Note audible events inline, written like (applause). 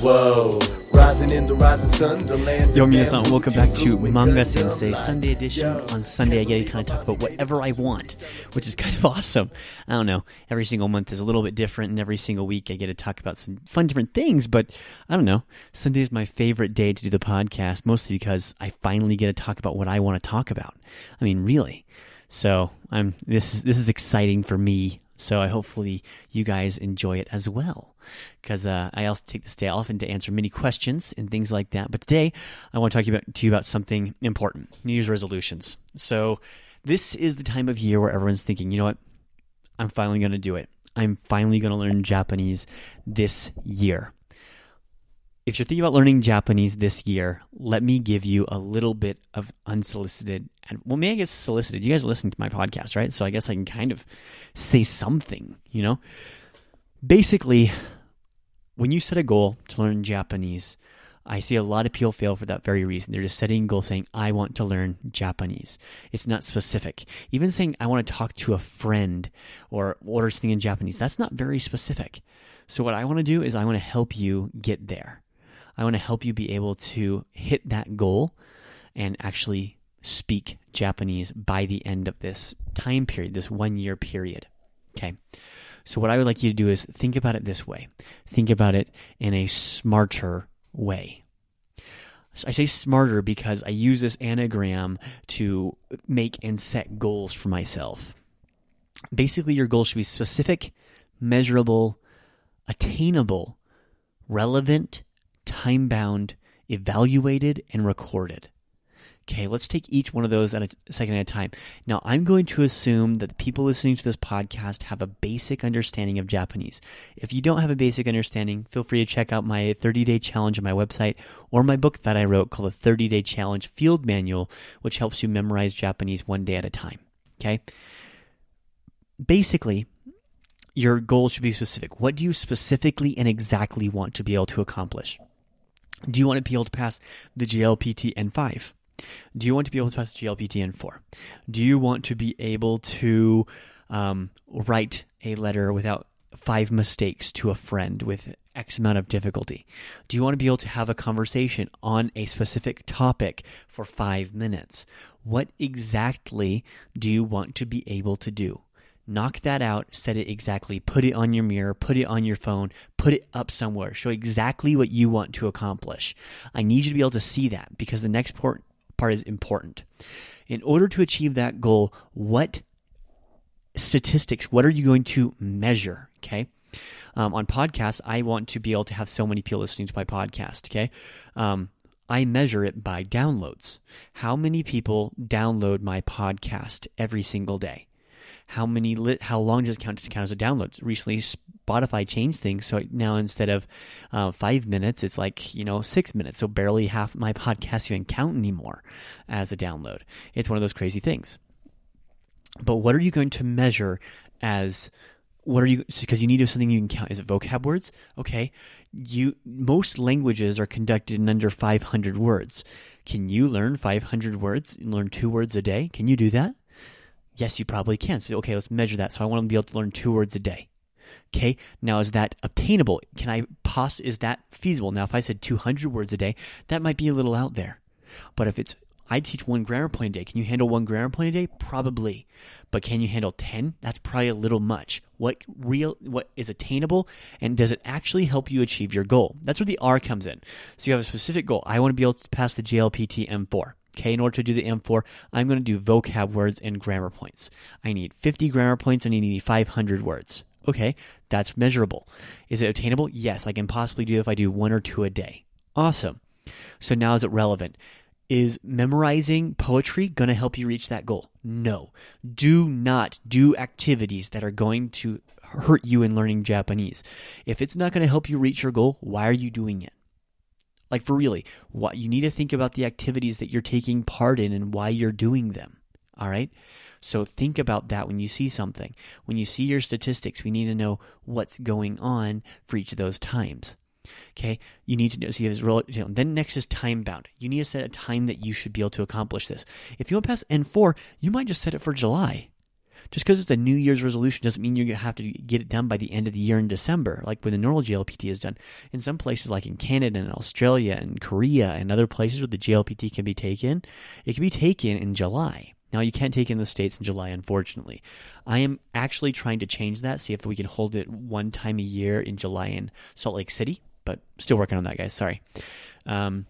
Whoa. Rising in the rising sun, the land. Yo, minasan, welcome back to Manga Sensei Sunday edition. On Sunday, I get to kind of talk about whatever I want, which is kind of (laughs) awesome. I don't know. Every single month is a little bit different, and every single week I get to talk about some fun, different things. But I don't know. Sunday is my favorite day to do the podcast, mostly because I finally get to talk about what I want to talk about. I mean, really. So I'm this is this is exciting for me. So I hopefully you guys enjoy it as well because uh, I also take this day often to answer many questions and things like that. But today, I want to talk about, to you about something important New Year's resolutions. So, this is the time of year where everyone's thinking, you know what? I'm finally going to do it. I'm finally going to learn Japanese this year. If you're thinking about learning Japanese this year, let me give you a little bit of unsolicited, and well, maybe I guess solicited. You guys are listening to my podcast, right? So I guess I can kind of say something, you know? Basically, when you set a goal to learn Japanese, I see a lot of people fail for that very reason. They're just setting a goal saying, I want to learn Japanese. It's not specific. Even saying, I want to talk to a friend or order something in Japanese, that's not very specific. So, what I want to do is, I want to help you get there. I want to help you be able to hit that goal and actually speak Japanese by the end of this time period, this one year period. Okay. So, what I would like you to do is think about it this way think about it in a smarter way. I say smarter because I use this anagram to make and set goals for myself. Basically, your goal should be specific, measurable, attainable, relevant, time bound, evaluated, and recorded. Okay, let's take each one of those at a second at a time. Now, I'm going to assume that the people listening to this podcast have a basic understanding of Japanese. If you don't have a basic understanding, feel free to check out my 30 day challenge on my website or my book that I wrote called the 30 day challenge field manual, which helps you memorize Japanese one day at a time. Okay? Basically, your goal should be specific. What do you specifically and exactly want to be able to accomplish? Do you want to be able to pass the JLPT N5? Do you want to be able to pass JLPT N4? Do you want to be able to um, write a letter without five mistakes to a friend with X amount of difficulty? Do you want to be able to have a conversation on a specific topic for five minutes? What exactly do you want to be able to do? Knock that out, set it exactly, put it on your mirror, put it on your phone, put it up somewhere. Show exactly what you want to accomplish. I need you to be able to see that because the next part part is important. In order to achieve that goal, what statistics, what are you going to measure? Okay. Um, on podcasts, I want to be able to have so many people listening to my podcast. Okay. Um, I measure it by downloads. How many people download my podcast every single day? How many li- how long does it count to count as a download? Recently, Spotify changed things, so now instead of uh, five minutes, it's like you know six minutes. So barely half my podcast even count anymore as a download. It's one of those crazy things. But what are you going to measure as what are you because you need something you can count is it vocab words okay you most languages are conducted in under 500 words can you learn 500 words and learn two words a day can you do that Yes, you probably can. So, okay, let's measure that. So, I want to be able to learn two words a day. Okay, now is that obtainable? Can I poss? Is that feasible? Now, if I said 200 words a day, that might be a little out there. But if it's I teach one grammar point a day, can you handle one grammar point a day? Probably. But can you handle 10? That's probably a little much. What real what is attainable and does it actually help you achieve your goal? That's where the R comes in. So you have a specific goal. I want to be able to pass the JLPT N4. Okay, in order to do the N4, I'm going to do vocab words and grammar points. I need 50 grammar points and I need 500 words. Okay, that's measurable. Is it attainable? Yes, I can possibly do if I do one or two a day. Awesome. So now is it relevant? Is memorizing poetry going to help you reach that goal? No. Do not do activities that are going to hurt you in learning Japanese. If it's not going to help you reach your goal, why are you doing it? Like for really, what you need to think about the activities that you're taking part in and why you're doing them. All right? So think about that when you see something. When you see your statistics, we need to know what's going on for each of those times. Okay, you need to know. See, if you know, then next is time bound. You need to set a time that you should be able to accomplish this. If you want to pass N4, you might just set it for July. Just because it's a New Year's resolution doesn't mean you have to get it done by the end of the year in December, like when the normal JLPT is done. In some places, like in Canada and Australia and Korea and other places where the JLPT can be taken, it can be taken in July. Now, you can't take in the States in July, unfortunately. I am actually trying to change that, see if we can hold it one time a year in July in Salt Lake City, but still working on that, guys. Sorry. Um,